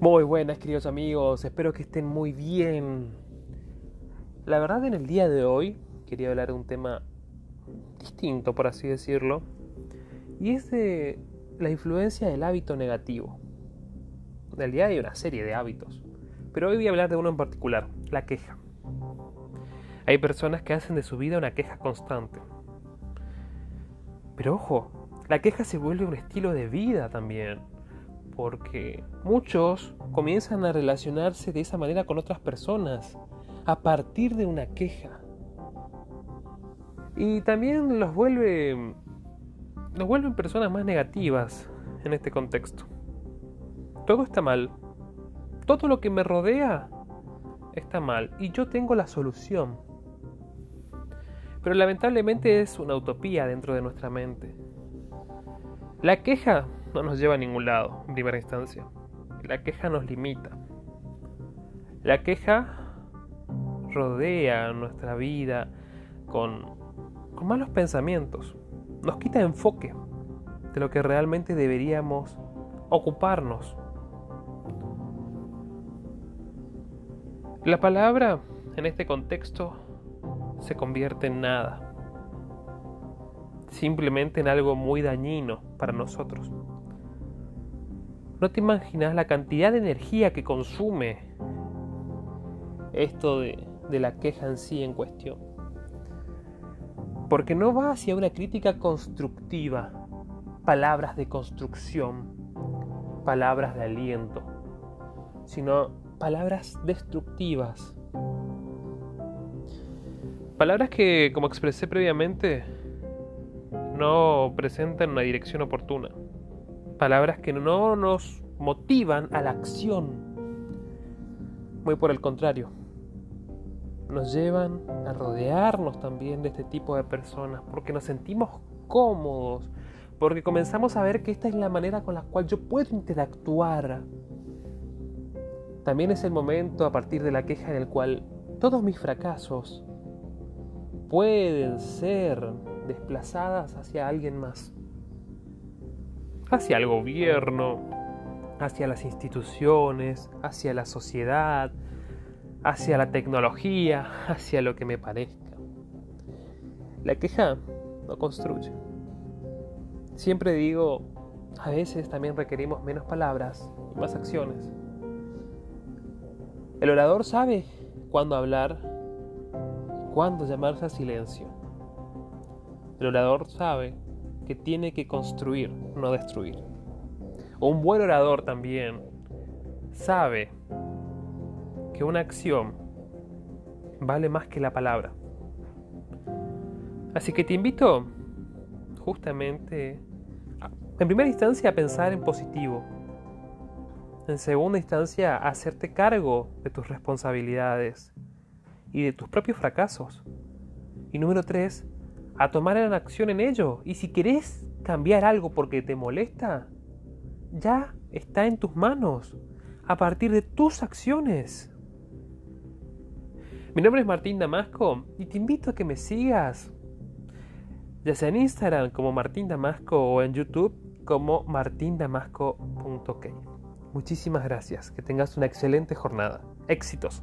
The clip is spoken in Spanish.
Muy buenas queridos amigos, espero que estén muy bien. La verdad en el día de hoy quería hablar de un tema distinto, por así decirlo, y es de la influencia del hábito negativo. En realidad hay una serie de hábitos, pero hoy voy a hablar de uno en particular, la queja. Hay personas que hacen de su vida una queja constante. Pero ojo, la queja se vuelve un estilo de vida también porque muchos comienzan a relacionarse de esa manera con otras personas a partir de una queja. Y también los vuelve los vuelven personas más negativas en este contexto. Todo está mal. Todo lo que me rodea está mal y yo tengo la solución. Pero lamentablemente es una utopía dentro de nuestra mente. La queja no nos lleva a ningún lado, en primera instancia. La queja nos limita. La queja rodea nuestra vida con, con malos pensamientos. Nos quita enfoque de lo que realmente deberíamos ocuparnos. La palabra en este contexto se convierte en nada simplemente en algo muy dañino para nosotros. No te imaginas la cantidad de energía que consume esto de, la queja en sí en cuestión. Porque no va hacia una crítica constructiva, palabras de construcción, palabras de aliento, sino palabras destructivas. Palabras que, como expresé previamente, no presentan una dirección oportuna. Palabras que no nos motivan a la acción. Muy por el contrario. Nos llevan a rodearnos también de este tipo de personas porque nos sentimos cómodos, porque comenzamos a ver que esta es la manera con la cual yo puedo interactuar. También es el momento a partir de la queja en el cual todos mis fracasos pueden ser desplazadas hacia alguien más, hacia el gobierno, hacia las instituciones, hacia la sociedad, hacia la tecnología, hacia lo que me parezca. La queja no construye. Siempre digo, a veces también requerimos menos palabras y más acciones. El orador sabe cuándo hablar cuándo llamarse a silencio. El orador sabe que tiene que construir, no destruir. Un buen orador también sabe que una acción vale más que la palabra. Así que te invito justamente, en primera instancia, a pensar en positivo. En segunda instancia, a hacerte cargo de tus responsabilidades y de tus propios fracasos. Y número tres, a tomar acción en ello. Y si querés cambiar algo porque te molesta, ya está en tus manos, a partir de tus acciones. Mi nombre es Martín Damasco y te invito a que me sigas, ya sea en Instagram como Martín Damasco o en YouTube como martindamasco.ok. Muchísimas gracias, que tengas una excelente jornada. Éxitos.